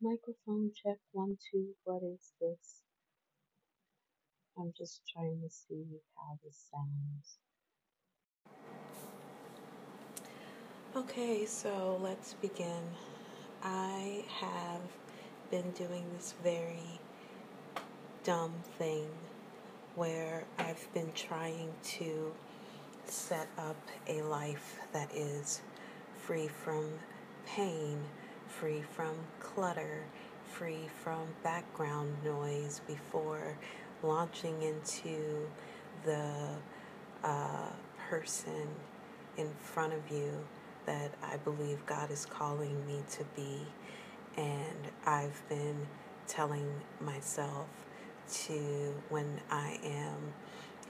Microphone check one, two. What is this? I'm just trying to see how this sounds. Okay, so let's begin. I have been doing this very dumb thing where I've been trying to set up a life that is free from pain, free from clutter, free from background noise before launching into the uh, person in front of you that I believe God is calling me to be. And I've been telling myself to, when I am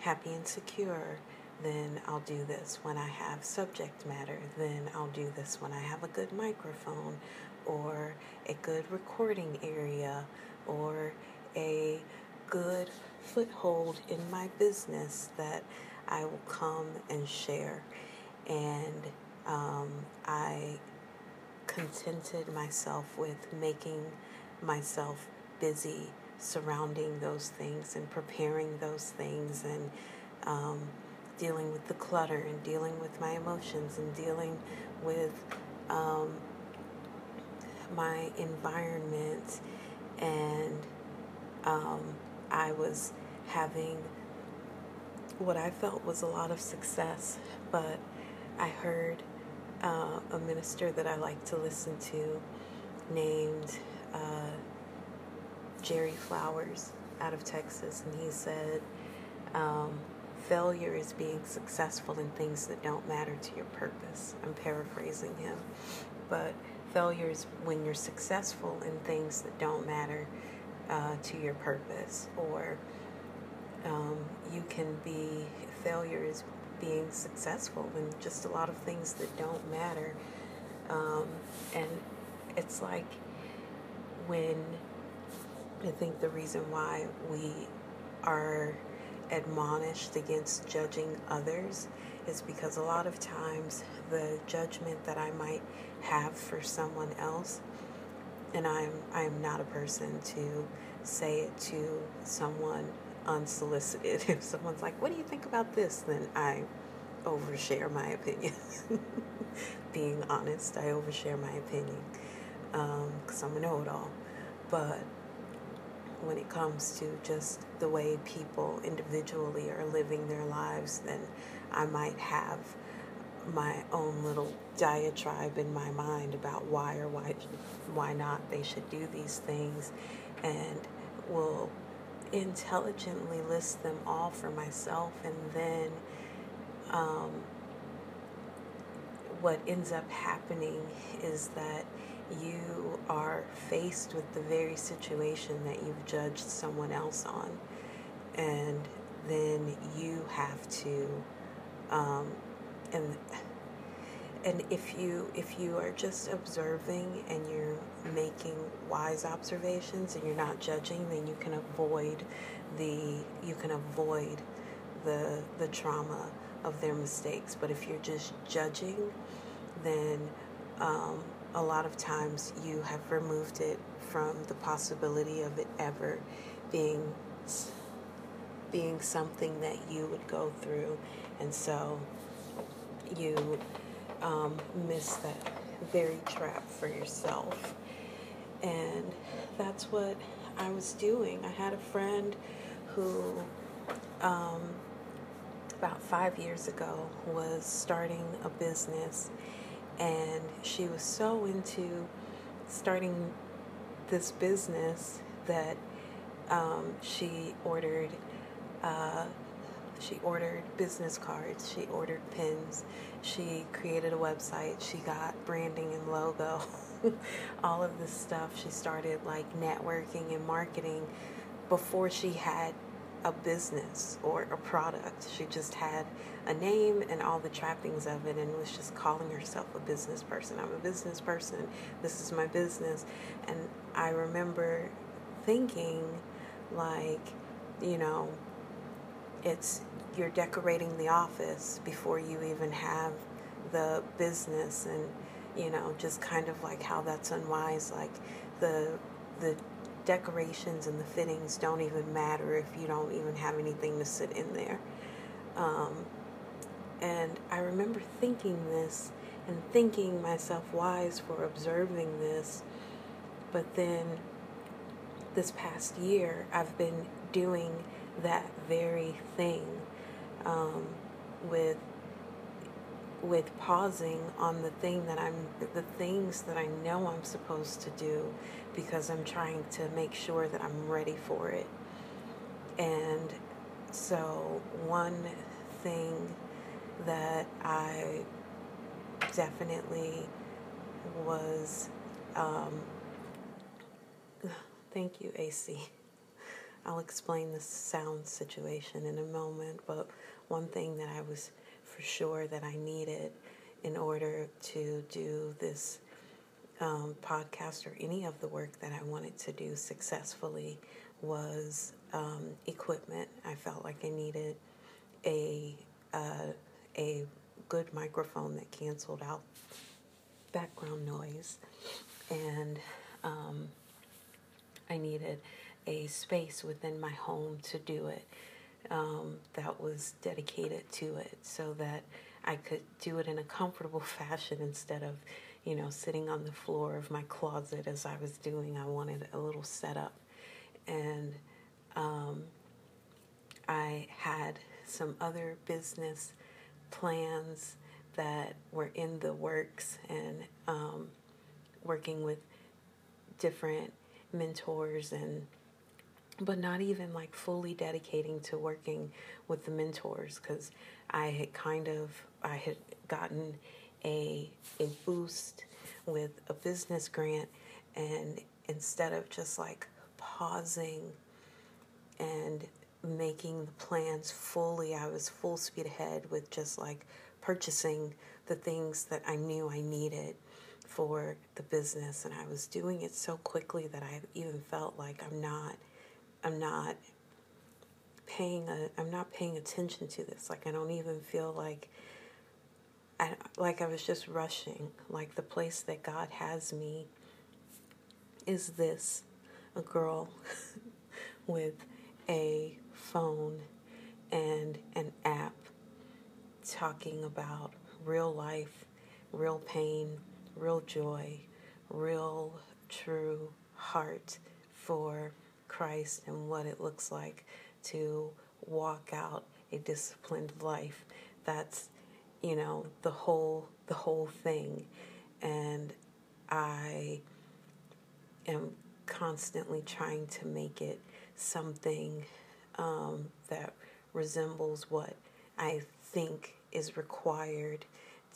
happy and secure, then I'll do this. When I have subject matter, then I'll do this. When I have a good microphone or a good recording area or a good foothold in my business that I will come and share. And um, I contented myself with making myself busy surrounding those things and preparing those things and um, dealing with the clutter and dealing with my emotions and dealing with um, my environment. And um, I was having what I felt was a lot of success, but I heard uh, a minister that I like to listen to named uh, Jerry Flowers out of Texas, and he said, um, Failure is being successful in things that don't matter to your purpose. I'm paraphrasing him, but failure is when you're successful in things that don't matter uh, to your purpose, or um, you can be failure is being successful in just a lot of things that don't matter. Um, and it's like when I think the reason why we are admonished against judging others is because a lot of times the judgment that I might have for someone else, and I'm I'm not a person to say it to someone unsolicited. If someone's like, "What do you think about this?" then I overshare my opinion. Being honest, I overshare my opinion because um, I'm a know-it-all. But when it comes to just the way people individually are living their lives, then I might have my own little diatribe in my mind about why or why why not they should do these things and will intelligently list them all for myself and then um, what ends up happening is that you are faced with the very situation that you've judged someone else on, and then you have to, um, and and if you if you are just observing and you're making wise observations and you're not judging, then you can avoid the you can avoid the the trauma of their mistakes. But if you're just judging, then um, a lot of times you have removed it from the possibility of it ever being being something that you would go through, and so you um, miss that very trap for yourself. And that's what I was doing. I had a friend who, um, about five years ago, was starting a business and she was so into starting this business that um, she ordered uh, she ordered business cards she ordered pins she created a website she got branding and logo all of this stuff she started like networking and marketing before she had a business or a product. She just had a name and all the trappings of it and was just calling herself a business person. I'm a business person. This is my business. And I remember thinking, like, you know, it's you're decorating the office before you even have the business and you know, just kind of like how that's unwise. Like the the decorations and the fittings don't even matter if you don't even have anything to sit in there. Um, and I remember thinking this and thinking myself wise for observing this, but then this past year I've been doing that very thing um, with with pausing on the thing that I'm the things that I know I'm supposed to do because I'm trying to make sure that I'm ready for it. And so one thing that I definitely was um, thank you AC. I'll explain the sound situation in a moment, but one thing that I was for sure that I needed in order to do this um, podcast or any of the work that I wanted to do successfully was um, equipment. I felt like I needed a uh, a good microphone that canceled out background noise, and um, I needed a space within my home to do it um, that was dedicated to it so that I could do it in a comfortable fashion instead of, you know, sitting on the floor of my closet as I was doing. I wanted a little setup. And um, I had some other business plans that were in the works and um, working with different mentors and but not even like fully dedicating to working with the mentors because I had kind of I had gotten a a boost with a business grant and instead of just like pausing and making the plans fully I was full speed ahead with just like purchasing the things that I knew I needed for the business and I was doing it so quickly that I even felt like I'm not I'm not paying a I'm not paying attention to this. Like I don't even feel like I, like I was just rushing. Like the place that God has me is this a girl with a phone and an app talking about real life, real pain, real joy, real true heart for Christ and what it looks like to walk out a disciplined life. That's, you know, the whole the whole thing. And I am constantly trying to make it something um, that resembles what I think is required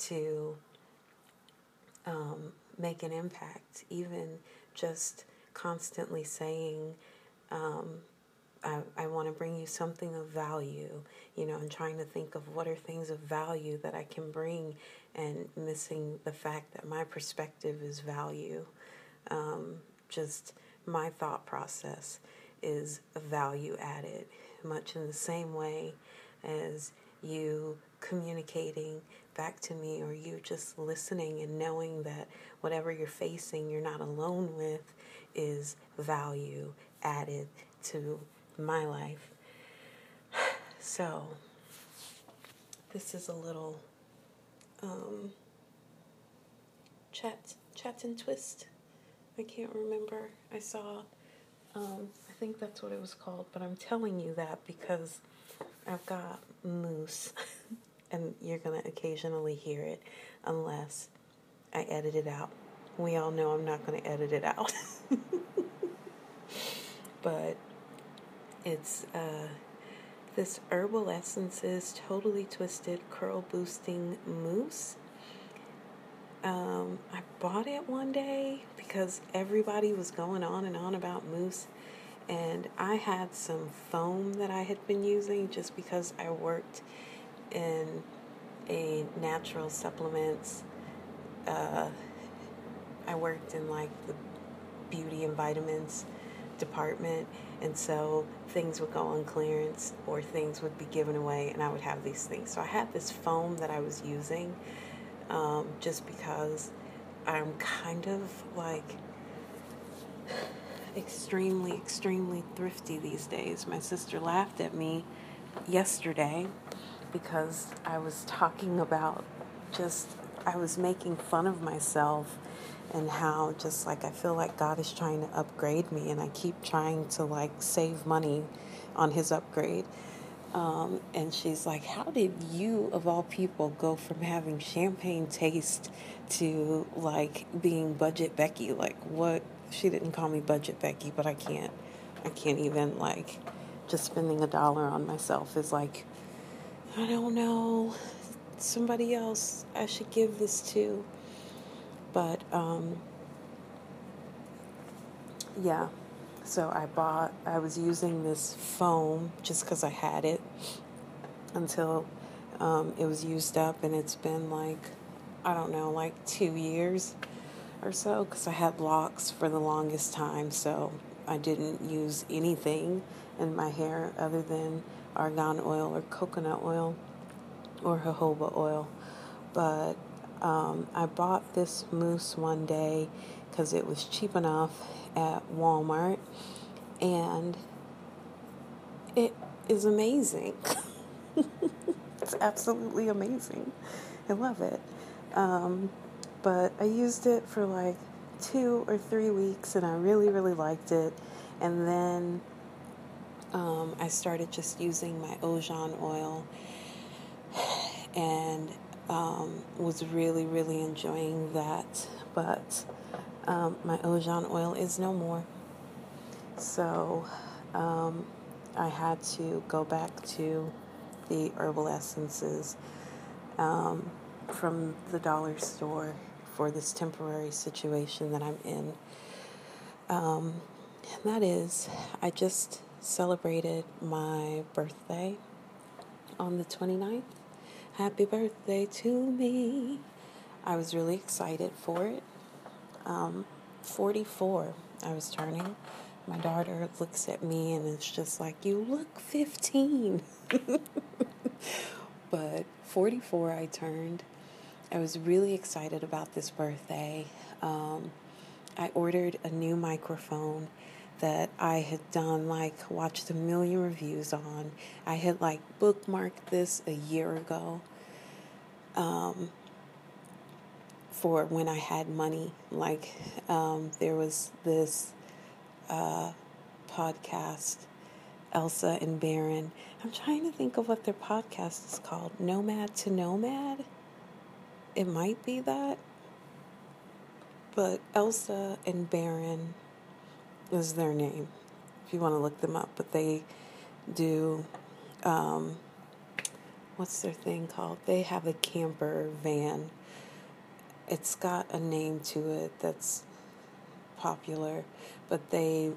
to um, make an impact, even just constantly saying um, I, I want to bring you something of value. You know, I'm trying to think of what are things of value that I can bring and missing the fact that my perspective is value. Um, just my thought process is value added, much in the same way as you communicating back to me or you just listening and knowing that whatever you're facing, you're not alone with, is value added to my life. So, this is a little um, chat, chat and twist. I can't remember. I saw, um, I think that's what it was called, but I'm telling you that because I've got mousse, and you're gonna occasionally hear it unless I edit it out. We all know I'm not gonna edit it out. but it's uh, this Herbal Essences Totally Twisted Curl Boosting Mousse. Um, I bought it one day because everybody was going on and on about mousse, and I had some foam that I had been using just because I worked in a natural supplements. Uh, I worked in like the beauty and vitamins department, and so things would go on clearance or things would be given away, and I would have these things. So I had this foam that I was using um, just because I'm kind of like extremely, extremely thrifty these days. My sister laughed at me yesterday because I was talking about just, I was making fun of myself and how just like I feel like God is trying to upgrade me and I keep trying to like save money on his upgrade. Um, and she's like, How did you, of all people, go from having champagne taste to like being budget Becky? Like, what? She didn't call me budget Becky, but I can't, I can't even like just spending a dollar on myself is like, I don't know, somebody else I should give this to. But, um, yeah. So I bought, I was using this foam just because I had it until um, it was used up, and it's been like, I don't know, like two years or so because I had locks for the longest time. So I didn't use anything in my hair other than argan oil or coconut oil or jojoba oil. But um, I bought this mousse one day because it was cheap enough at Walmart, and it is amazing. it's absolutely amazing. I love it. Um, but I used it for like two or three weeks, and I really, really liked it. And then um, I started just using my Ojon oil, and um, was really, really enjoying that. But um, my Ojon oil is no more. So um, I had to go back to the herbal essences um, from the dollar store for this temporary situation that I'm in. Um, and that is, I just celebrated my birthday on the 29th. Happy birthday to me. I was really excited for it um, 44. I was turning. My daughter looks at me and it's just like, You look 15. but 44, I turned. I was really excited about this birthday. Um, I ordered a new microphone that I had done, like, watched a million reviews on. I had, like, bookmarked this a year ago. Um, for when I had money. Like um, there was this uh, podcast, Elsa and Baron. I'm trying to think of what their podcast is called. Nomad to Nomad. It might be that. But Elsa and Baron is their name, if you want to look them up. But they do, um, what's their thing called? They have a camper van it's got a name to it that's popular, but they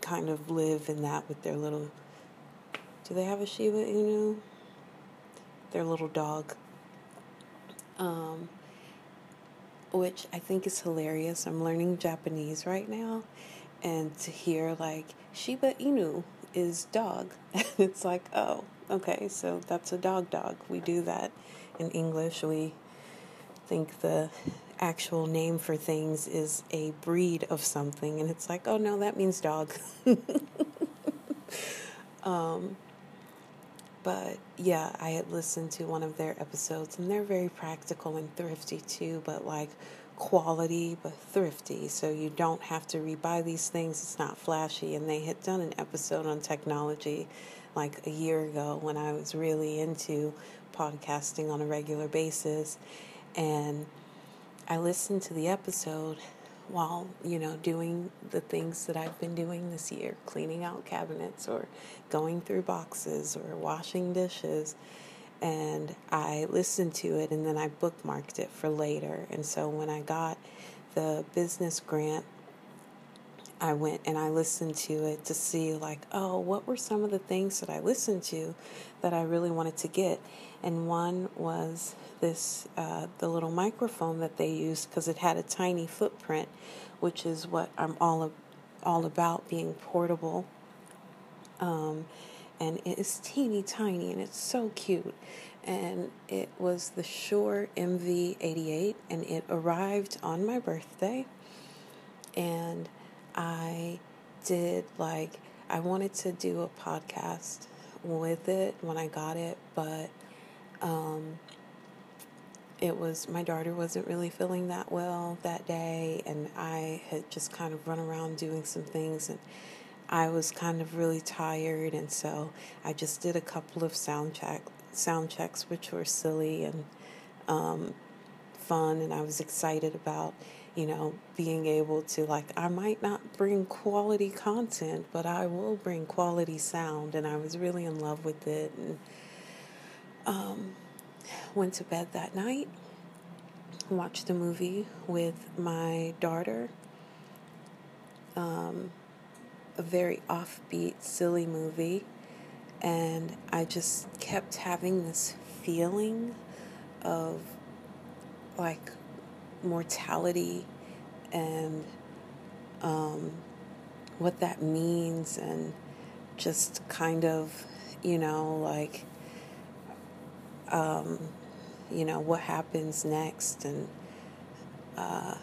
kind of live in that with their little. Do they have a Shiba Inu? Their little dog. Um, which I think is hilarious. I'm learning Japanese right now, and to hear like Shiba Inu is dog, it's like, oh, okay, so that's a dog dog. We do that in English. We think the actual name for things is a breed of something, and it's like, oh no, that means dog. um, but yeah, I had listened to one of their episodes, and they're very practical and thrifty too, but like quality but thrifty. So you don't have to rebuy these things, it's not flashy. And they had done an episode on technology like a year ago when I was really into podcasting on a regular basis and I listened to the episode while, you know, doing the things that I've been doing this year cleaning out cabinets or going through boxes or washing dishes. And I listened to it and then I bookmarked it for later. And so when I got the business grant, I went and I listened to it to see, like, oh, what were some of the things that I listened to that I really wanted to get? And one was this uh, the little microphone that they used because it had a tiny footprint, which is what I'm all all about being portable. Um, and it is teeny tiny and it's so cute. and it was the Shure MV88, and it arrived on my birthday. And I did like, I wanted to do a podcast with it when I got it, but um, it was my daughter wasn't really feeling that well that day, and I had just kind of run around doing some things and I was kind of really tired, and so I just did a couple of sound check sound checks, which were silly and um, fun, and I was excited about you know being able to like I might not bring quality content, but I will bring quality sound, and I was really in love with it, and um, went to bed that night, watched a movie with my daughter. Um, a very offbeat, silly movie. And I just kept having this feeling of like mortality and um, what that means, and just kind of, you know, like, um, you know, what happens next, and uh,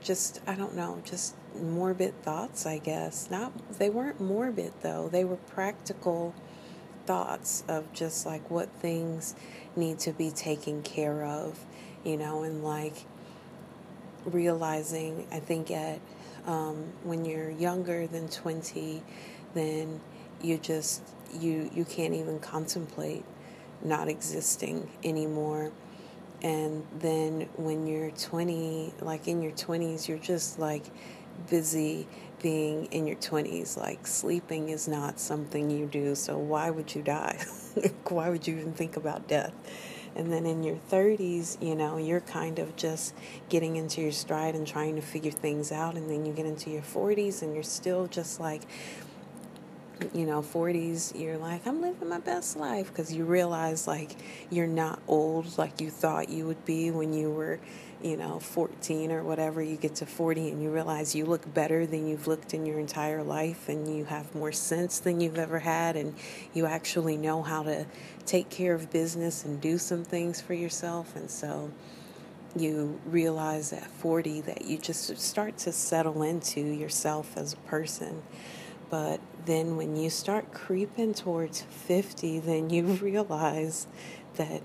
just, I don't know, just morbid thoughts, I guess. Not they weren't morbid though. They were practical thoughts of just like what things need to be taken care of, you know, and like realizing I think at um, when you're younger than 20, then you just you you can't even contemplate not existing anymore and then when you're 20 like in your 20s you're just like busy being in your 20s. Like, sleeping is not something you do, so why would you die? why would you even think about death? And then in your 30s, you know, you're kind of just getting into your stride and trying to figure things out. And then you get into your 40s and you're still just like, you know, 40s, you're like, I'm living my best life because you realize like you're not old like you thought you would be when you were you know, 14 or whatever, you get to 40 and you realize you look better than you've looked in your entire life and you have more sense than you've ever had and you actually know how to take care of business and do some things for yourself. And so you realize at 40 that you just start to settle into yourself as a person. But then when you start creeping towards 50, then you realize that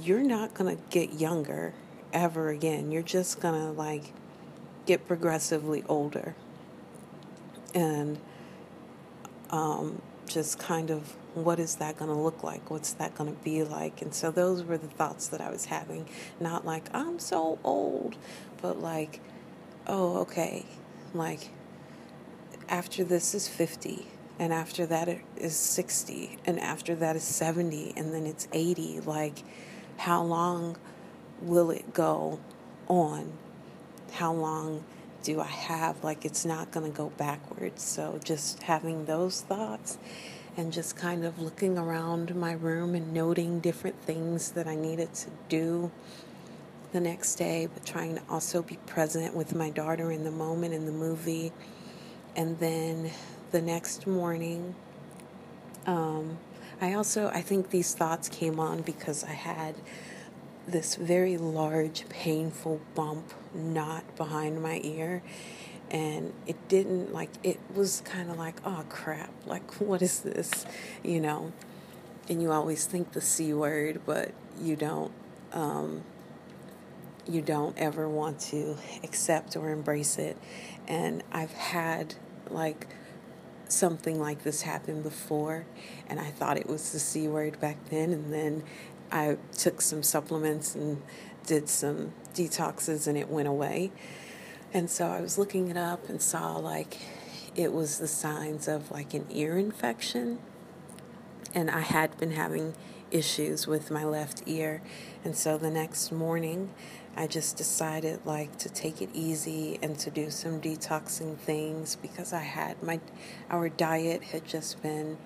you're not going to get younger ever again. You're just going to like get progressively older and um, just kind of what is that going to look like? What's that going to be like? And so those were the thoughts that I was having. Not like, I'm so old, but like, oh, okay. Like, after this is 50, and after that is 60, and after that is 70, and then it's 80. Like, how long will it go on? How long do I have? Like, it's not going to go backwards. So, just having those thoughts and just kind of looking around my room and noting different things that I needed to do the next day, but trying to also be present with my daughter in the moment in the movie. And then the next morning, um, I also I think these thoughts came on because I had this very large, painful bump knot behind my ear. And it didn't like, it was kind of like, oh crap, like, what is this? You know? And you always think the C word, but you don't, um, you don't ever want to accept or embrace it. And I've had like something like this happen before, and I thought it was the C word back then, and then I took some supplements and did some detoxes and it went away. And so I was looking it up and saw like it was the signs of like an ear infection. And I had been having issues with my left ear. And so the next morning, I just decided like to take it easy and to do some detoxing things because I had my our diet had just been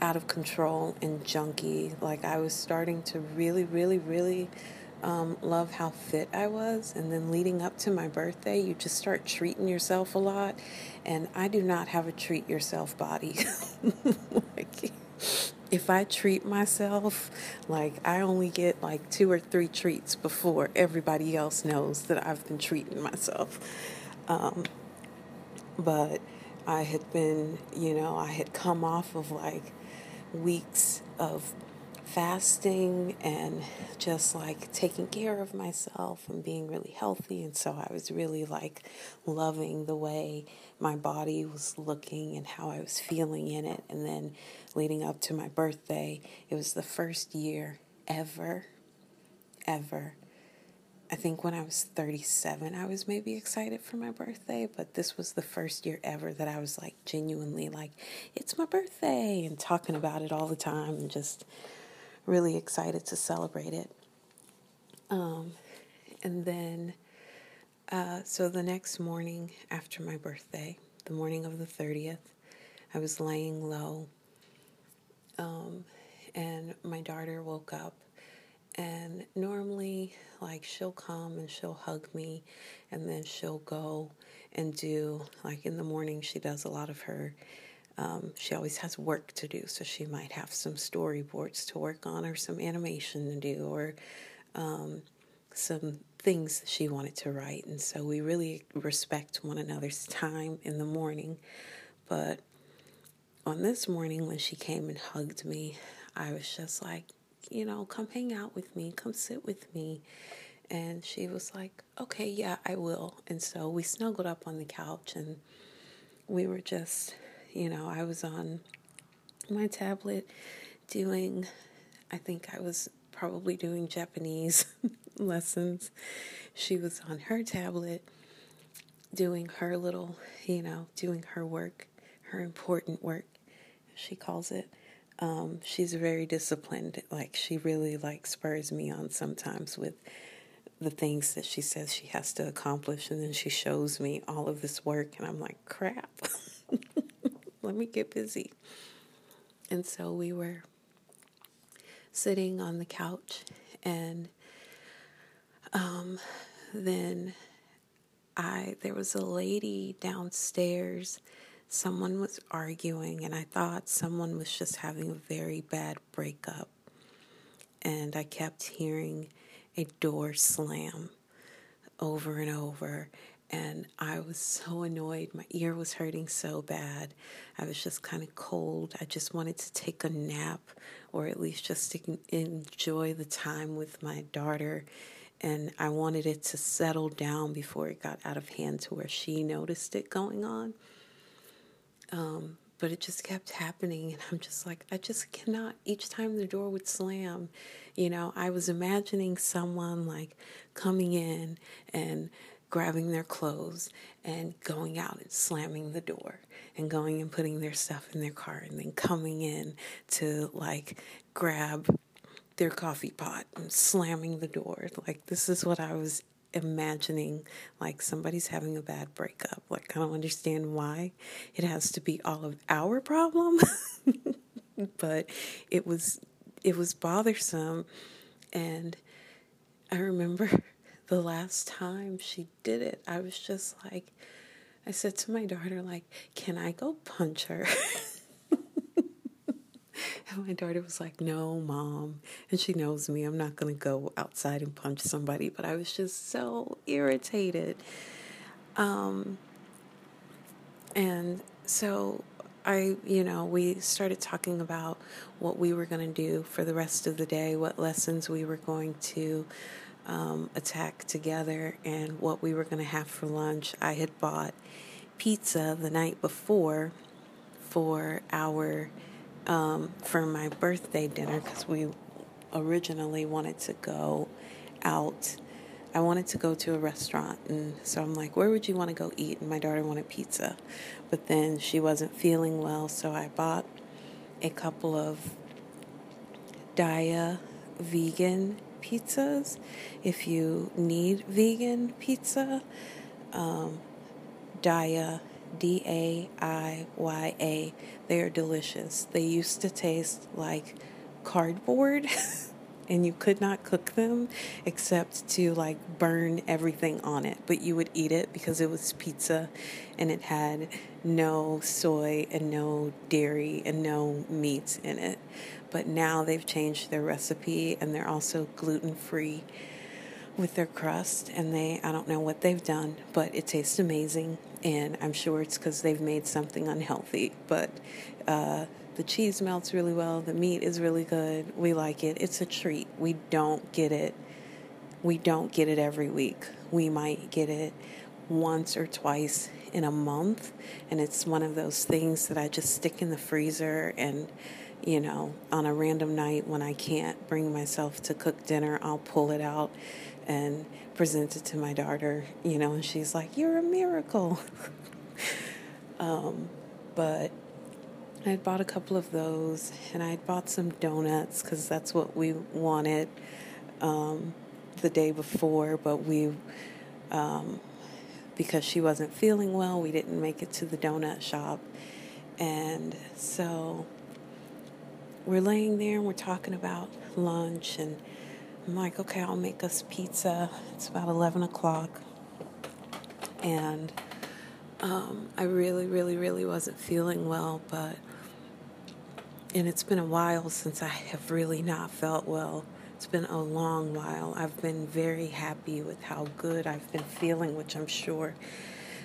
out of control and junky. Like I was starting to really, really, really um, love how fit I was. And then leading up to my birthday, you just start treating yourself a lot. And I do not have a treat yourself body. like, if I treat myself, like I only get like two or three treats before everybody else knows that I've been treating myself. Um, but I had been, you know, I had come off of like weeks of fasting and just like taking care of myself and being really healthy. And so I was really like loving the way my body was looking and how I was feeling in it. And then leading up to my birthday, it was the first year ever, ever. I think when I was 37, I was maybe excited for my birthday, but this was the first year ever that I was like genuinely like, it's my birthday, and talking about it all the time and just really excited to celebrate it. Um, and then, uh, so the next morning after my birthday, the morning of the 30th, I was laying low. Um, and my daughter woke up. And normally, like, she'll come and she'll hug me, and then she'll go and do, like, in the morning, she does a lot of her um, she always has work to do, so she might have some storyboards to work on, or some animation to do, or um, some things she wanted to write. And so we really respect one another's time in the morning. But on this morning, when she came and hugged me, I was just like, you know, come hang out with me, come sit with me. And she was like, okay, yeah, I will. And so we snuggled up on the couch and we were just you know, I was on my tablet doing, I think I was probably doing Japanese lessons. She was on her tablet doing her little, you know, doing her work, her important work, she calls it. Um, she's very disciplined. Like she really like spurs me on sometimes with the things that she says she has to accomplish, and then she shows me all of this work, and I'm like, crap. let me get busy. And so we were sitting on the couch, and um, then I there was a lady downstairs. Someone was arguing, and I thought someone was just having a very bad breakup. And I kept hearing a door slam over and over and I was so annoyed. My ear was hurting so bad. I was just kind of cold. I just wanted to take a nap or at least just enjoy the time with my daughter. And I wanted it to settle down before it got out of hand to where she noticed it going on. Um, but it just kept happening. And I'm just like, I just cannot. Each time the door would slam, you know, I was imagining someone like coming in and grabbing their clothes and going out and slamming the door and going and putting their stuff in their car and then coming in to like grab their coffee pot and slamming the door. Like, this is what I was imagining. Like, somebody's having a bad breakup. Like, I don't understand why it has to be all of our problem, but it was it was bothersome and I remember the last time she did it, I was just like, I said to my daughter, like, can I go punch her? my daughter was like, no, mom. And she knows me. I'm not going to go outside and punch somebody. But I was just so irritated. Um, and so I, you know, we started talking about what we were going to do for the rest of the day, what lessons we were going to um, attack together and what we were going to have for lunch. I had bought pizza the night before for our um, for my birthday dinner because we originally wanted to go out. I wanted to go to a restaurant, and so I'm like, "Where would you want to go eat?" And my daughter wanted pizza, but then she wasn't feeling well, so I bought a couple of Daiya vegan pizzas. If you need vegan pizza, um, Daiya, D A I Y A, they are delicious. They used to taste like cardboard. and you could not cook them except to like burn everything on it. But you would eat it because it was pizza and it had no soy and no dairy and no meat in it. but now they've changed their recipe and they're also gluten free with their crust. And they, I don't know what they've done, but it tastes amazing. And I'm sure it's because they've made something unhealthy. But uh, the cheese melts really well. The meat is really good. We like it. It's a treat. We don't get it. We don't get it every week. We might get it once or twice in a month. And it's one of those things that I just stick in the freezer and you know, on a random night when I can't bring myself to cook dinner, I'll pull it out and present it to my daughter, you know, and she's like, You're a miracle. um, but I had bought a couple of those and I had bought some donuts because that's what we wanted um, the day before, but we, um, because she wasn't feeling well, we didn't make it to the donut shop. And so we're laying there and we're talking about lunch, and I'm like, okay, I'll make us pizza. It's about 11 o'clock. And um, I really, really, really wasn't feeling well, but, and it's been a while since I have really not felt well. It's been a long while. I've been very happy with how good I've been feeling, which I'm sure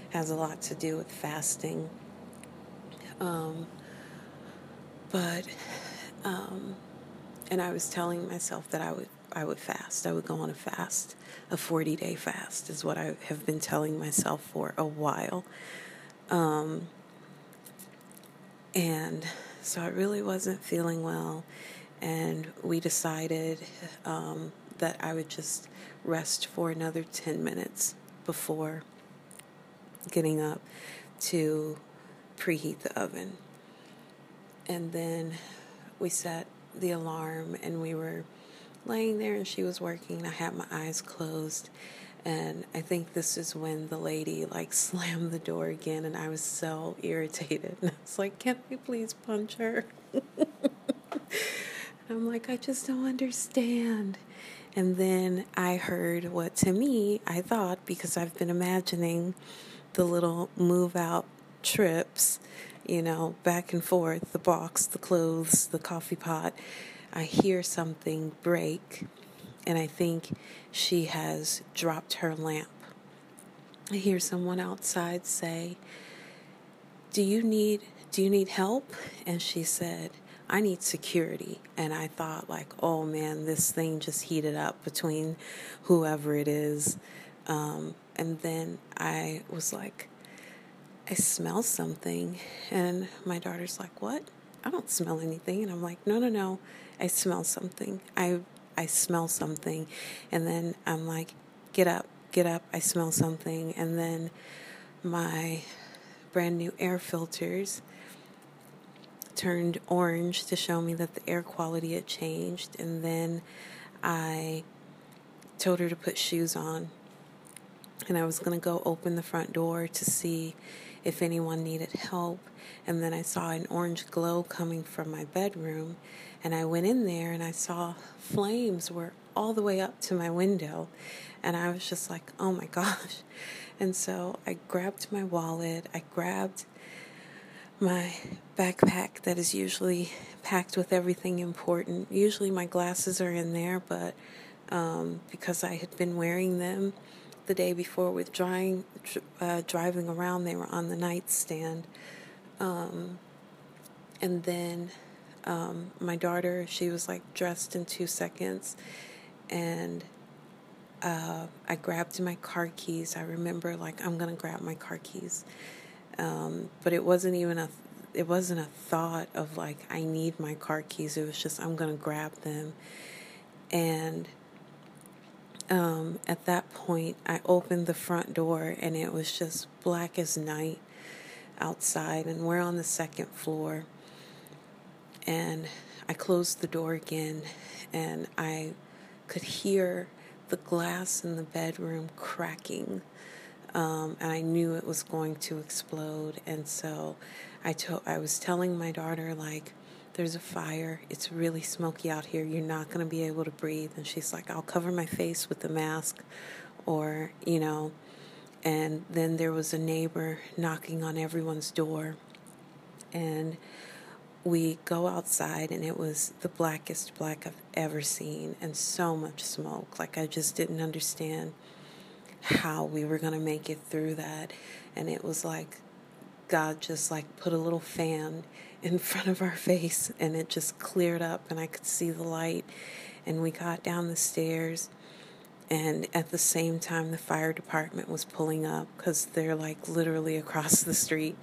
has a lot to do with fasting. Um, but um, and I was telling myself that I would I would fast. I would go on a fast. A 40 day fast is what I have been telling myself for a while. Um, and so I really wasn't feeling well. And we decided um, that I would just rest for another 10 minutes before getting up to preheat the oven. And then we set the alarm and we were laying there and she was working. I had my eyes closed. And I think this is when the lady like slammed the door again, and I was so irritated. And I was like, "Can't we please punch her?" I'm like, "I just don't understand." And then I heard what to me I thought because I've been imagining the little move out trips you know, back and forth the box, the clothes, the coffee pot. I hear something break, and I think she has dropped her lamp. I hear someone outside say, "Do you need do you need help?" And she said, "I need security." And I thought like, "Oh man, this thing just heated up between whoever it is." Um, and then I was like, I smell something. And my daughter's like, What? I don't smell anything. And I'm like, No, no, no. I smell something. I I smell something. And then I'm like, Get up, get up. I smell something. And then my brand new air filters turned orange to show me that the air quality had changed. And then I told her to put shoes on. And I was going to go open the front door to see if anyone needed help. And then I saw an orange glow coming from my bedroom. And I went in there and I saw flames were all the way up to my window. And I was just like, oh my gosh. And so I grabbed my wallet, I grabbed my backpack that is usually packed with everything important. Usually my glasses are in there, but um, because I had been wearing them, the day before with drying, uh, driving around. They were on the nightstand. Um, and then um, my daughter, she was like dressed in two seconds. And uh, I grabbed my car keys. I remember like I'm gonna grab my car keys, um, but it wasn't even a it wasn't a thought of like I need my car keys. It was just I'm gonna grab them, and um, at that point, I opened the front door and it was just black as night outside, and we're on the second floor. And I closed the door again, and I could hear the glass in the bedroom cracking. Um, and I knew it was going to explode. And so I told, I was telling my daughter, like, there's a fire. It's really smoky out here. You're not going to be able to breathe. And she's like, I'll cover my face with the mask, or, you know. And then there was a neighbor knocking on everyone's door. And we go outside and it was the blackest black I've ever seen and so much smoke. Like I just didn't understand how we were going to make it through that. And it was like God just like put a little fan in front of our face and it just cleared up and I could see the light. And we got down the stairs. And at the same time, the fire department was pulling up because they're like literally across the street.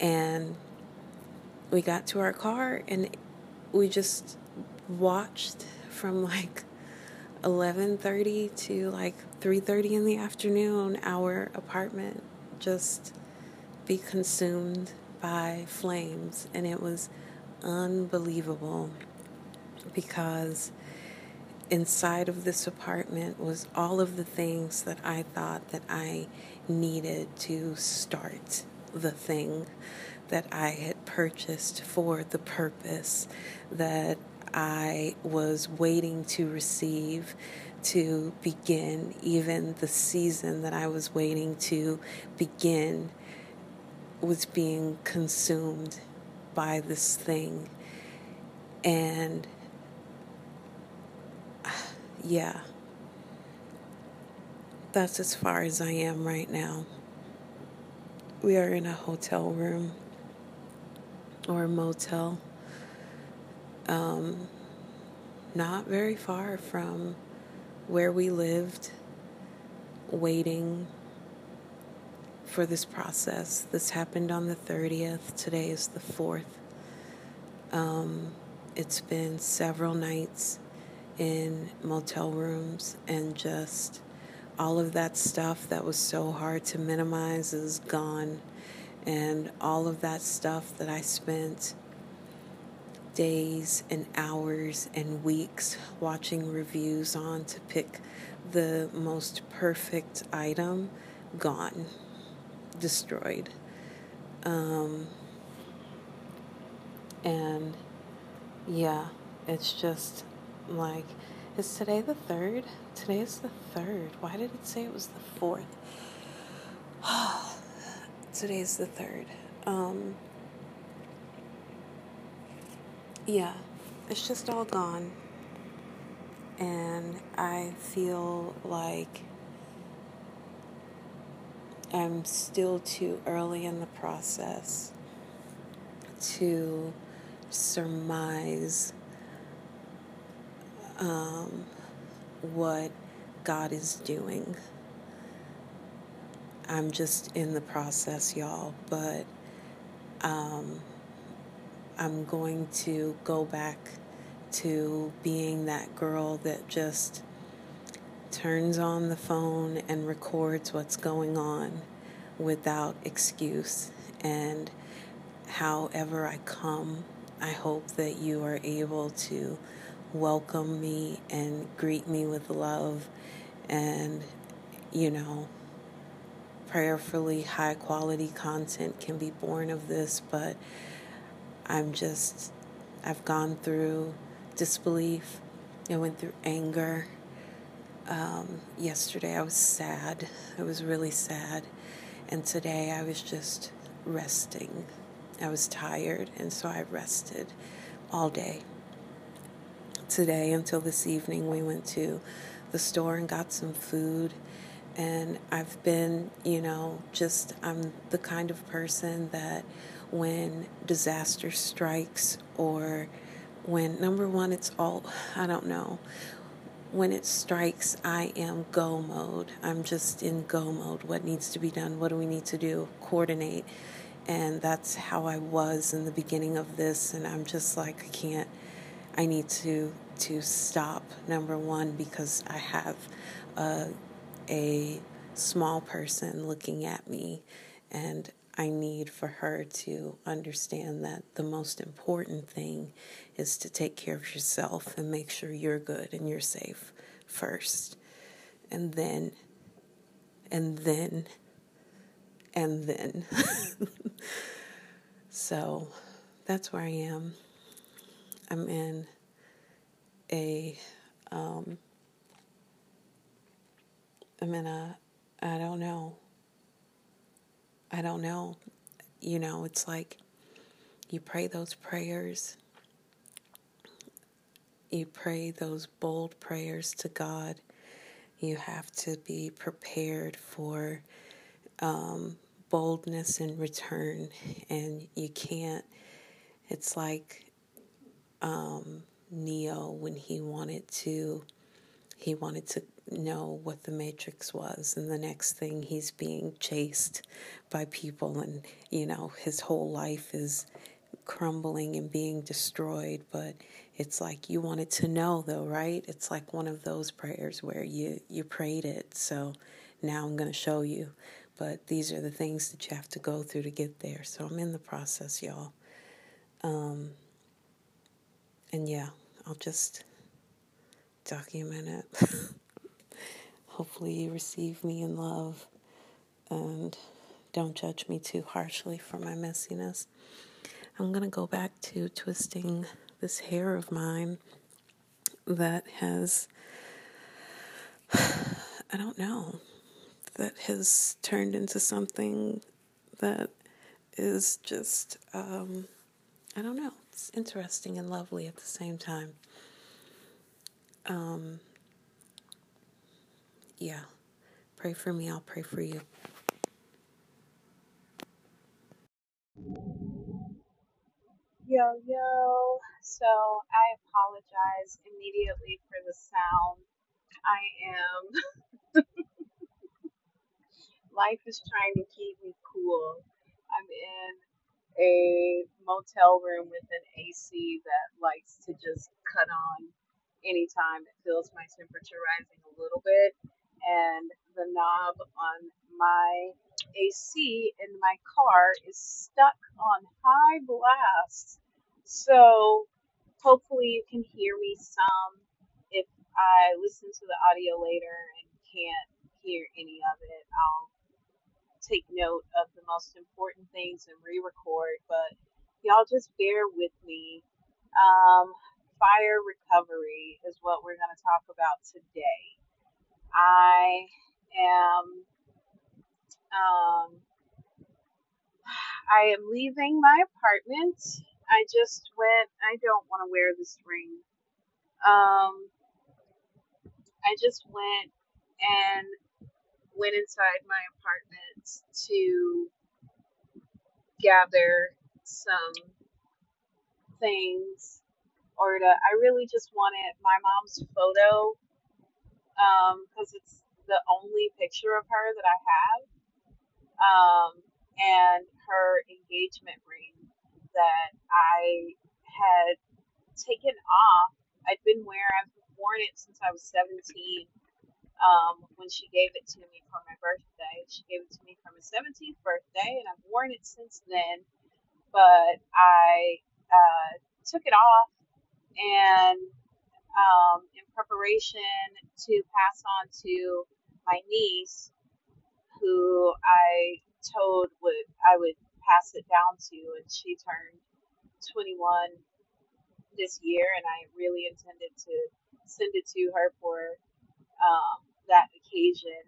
And we got to our car and we just watched from like 11:30 to like 3:30 in the afternoon our apartment just be consumed by flames. And it was unbelievable because inside of this apartment was all of the things that I thought that I needed to start the thing that I had purchased for the purpose that I was waiting to receive to begin, even the season that I was waiting to begin was being consumed by this thing. And yeah, that's as far as I am right now. We are in a hotel room or a motel. Um, not very far from where we lived, waiting for this process. This happened on the 30th. Today is the 4th. Um, it's been several nights in motel rooms and just all of that stuff that was so hard to minimize is gone and all of that stuff that I spent days and hours and weeks watching reviews on to pick the most perfect item gone, destroyed. Um, and yeah, it's just like, is today the third? Today is the third. Why did it say it was the fourth? Today's the third. Um, yeah, it's just all gone. And I feel like I'm still too early in the process to surmise um, what God is doing. I'm just in the process, y'all, but um, I'm going to go back to being that girl that just turns on the phone and records what's going on without excuse. And however I come, I hope that you are able to welcome me and greet me with love and, you know, prayerfully high quality content can be born of this, but I'm just, I've gone through disbelief, I went through anger. Um, yesterday I was sad, I was really sad, and today I was just resting. I was tired, and so I rested all day. Today until this evening, we went to the store and got some food and I've been, you know, just I'm the kind of person that when disaster strikes or when number one it's all I don't know when it strikes I am go mode. I'm just in go mode. What needs to be done? What do we need to do? Coordinate. And that's how I was in the beginning of this and I'm just like I can't I need to to stop number one because I have a a small person looking at me, and I need for her to understand that the most important thing is to take care of yourself and make sure you're good and you're safe first. And then, and then, and then. so that's where I am. I'm in a um, I'm in a, I don't know. I don't know. You know, it's like you pray those prayers. You pray those bold prayers to God. You have to be prepared for um, boldness in return, and you can't. It's like um, Neo when he wanted to. He wanted to know what the matrix was and the next thing he's being chased by people and you know his whole life is crumbling and being destroyed. But it's like you wanted to know though right? It's like one of those prayers where you you prayed it so now I'm going to show you. But these are the things that you have to go through to get there. So I'm in the process y'all. Um and yeah I'll just document it Hopefully, you receive me in love and don't judge me too harshly for my messiness. I'm going to go back to twisting this hair of mine that has, I don't know, that has turned into something that is just, um, I don't know, it's interesting and lovely at the same time. Um, yeah, pray for me. I'll pray for you. Yo, yo. So I apologize immediately for the sound. I am, life is trying to keep me cool. I'm in a motel room with an AC that likes to just cut on anytime it feels my temperature rising a little bit. And the knob on my AC in my car is stuck on high blast. So hopefully you can hear me some. If I listen to the audio later and can't hear any of it, I'll take note of the most important things and re record. But y'all just bear with me. Um, fire recovery is what we're going to talk about today. I am um, I am leaving my apartment. I just went. I don't want to wear this ring. Um, I just went and went inside my apartment to gather some things or to I really just wanted my mom's photo because um, it's the only picture of her that I have um, and her engagement ring that I had taken off. I'd been wearing I've worn it since I was 17 um, when she gave it to me for my birthday. She gave it to me for my 17th birthday, and I've worn it since then. But I uh, took it off and um, in preparation to pass on to my niece, who I told would I would pass it down to, and she turned 21 this year, and I really intended to send it to her for um, that occasion.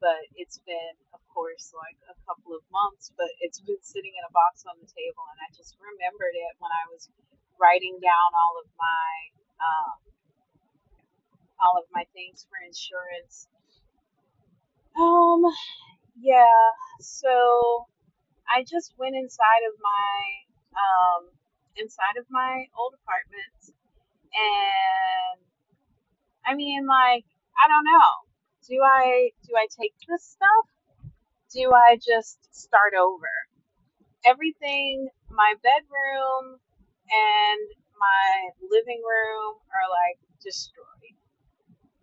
But it's been, of course, like a couple of months, but it's been sitting in a box on the table, and I just remembered it when I was writing down all of my um, all of my things for insurance. Um, yeah, so I just went inside of my um inside of my old apartment and I mean like I don't know. Do I do I take this stuff? Do I just start over? Everything my bedroom and my living room are like destroyed.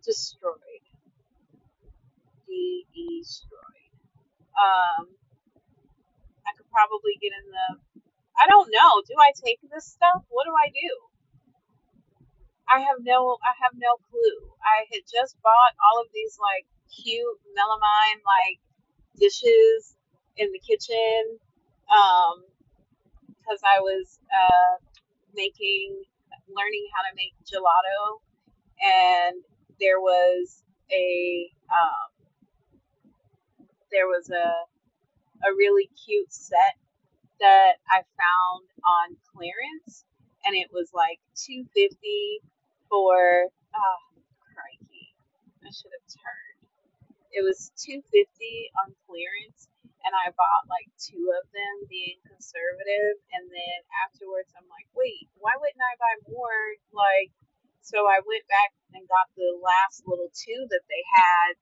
Destroyed. Destroyed. Um I could probably get in the I don't know. Do I take this stuff? What do I do? I have no I have no clue. I had just bought all of these like cute melamine like dishes in the kitchen um because I was uh making learning how to make gelato and there was a um there was a a really cute set that I found on clearance, and it was like two fifty for. Oh, crikey! I should have turned. It was two fifty on clearance, and I bought like two of them, being conservative. And then afterwards, I'm like, wait, why wouldn't I buy more? Like, so I went back and got the last little two that they had,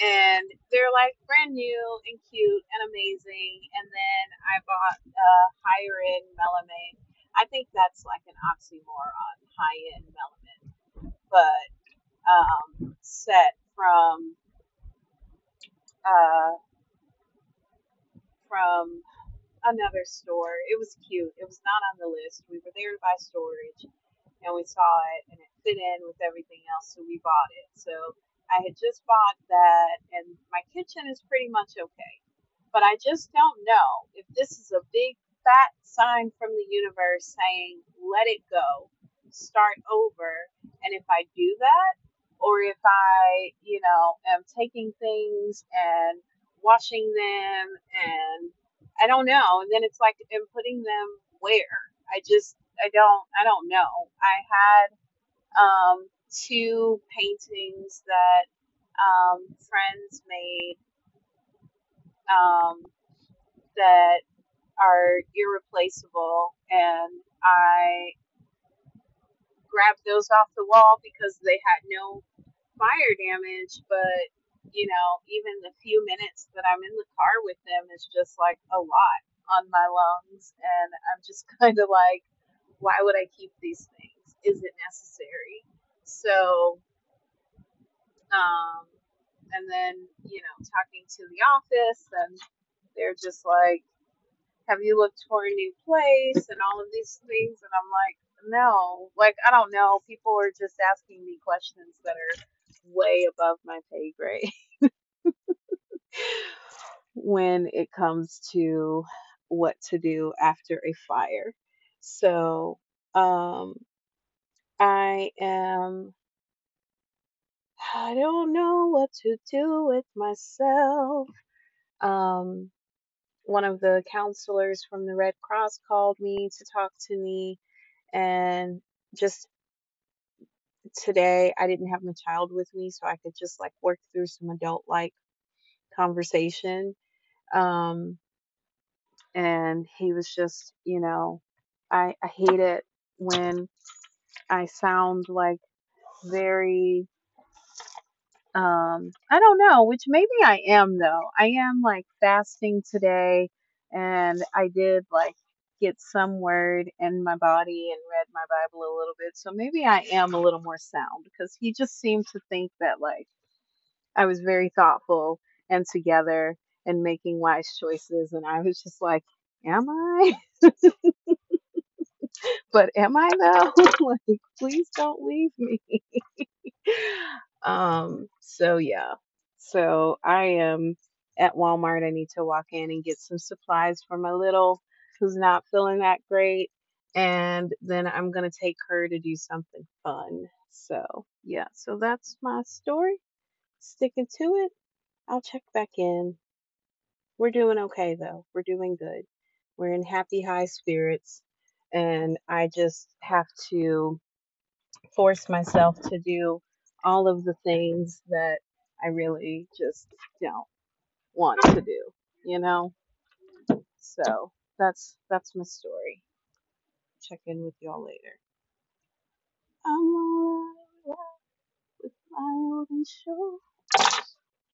and they're like brand new and cute and amazing. And then I bought a higher end melamine. I think that's like an oxymoron, high end melamine, but um, set from uh, from another store. It was cute. It was not on the list. We were there to buy storage and we saw it and fit in with everything else, so we bought it. So I had just bought that and my kitchen is pretty much okay. But I just don't know if this is a big fat sign from the universe saying, let it go, start over. And if I do that, or if I, you know, am taking things and washing them and I don't know. And then it's like I'm putting them where? I just I don't I don't know. I had um two paintings that um friends made um that are irreplaceable and I grabbed those off the wall because they had no fire damage, but you know, even the few minutes that I'm in the car with them is just like a lot on my lungs, and I'm just kind of like, why would I keep these things? Is it necessary? So, um, and then you know, talking to the office, and they're just like, have you looked for a new place and all of these things? And I'm like, no, like I don't know. People are just asking me questions that are way above my pay grade when it comes to what to do after a fire. So, um, I am, I don't know what to do with myself. Um, one of the counselors from the Red Cross called me to talk to me, and just today I didn't have my child with me, so I could just like work through some adult like conversation. Um, and he was just, you know, I, I hate it when I sound like very, um, I don't know, which maybe I am though. I am like fasting today, and I did like get some word in my body and read my Bible a little bit, so maybe I am a little more sound because he just seemed to think that like I was very thoughtful and together and making wise choices, and I was just like, am I? but am I though? like, please don't leave me. um, so yeah. So I am at Walmart. I need to walk in and get some supplies for my little who's not feeling that great. And then I'm gonna take her to do something fun. So yeah, so that's my story. Sticking to it. I'll check back in. We're doing okay though. We're doing good. We're in happy high spirits and I just have to force myself to do all of the things that I really just don't want to do, you know? So that's that's my story. Check in with y'all later. I'm all right with my sure.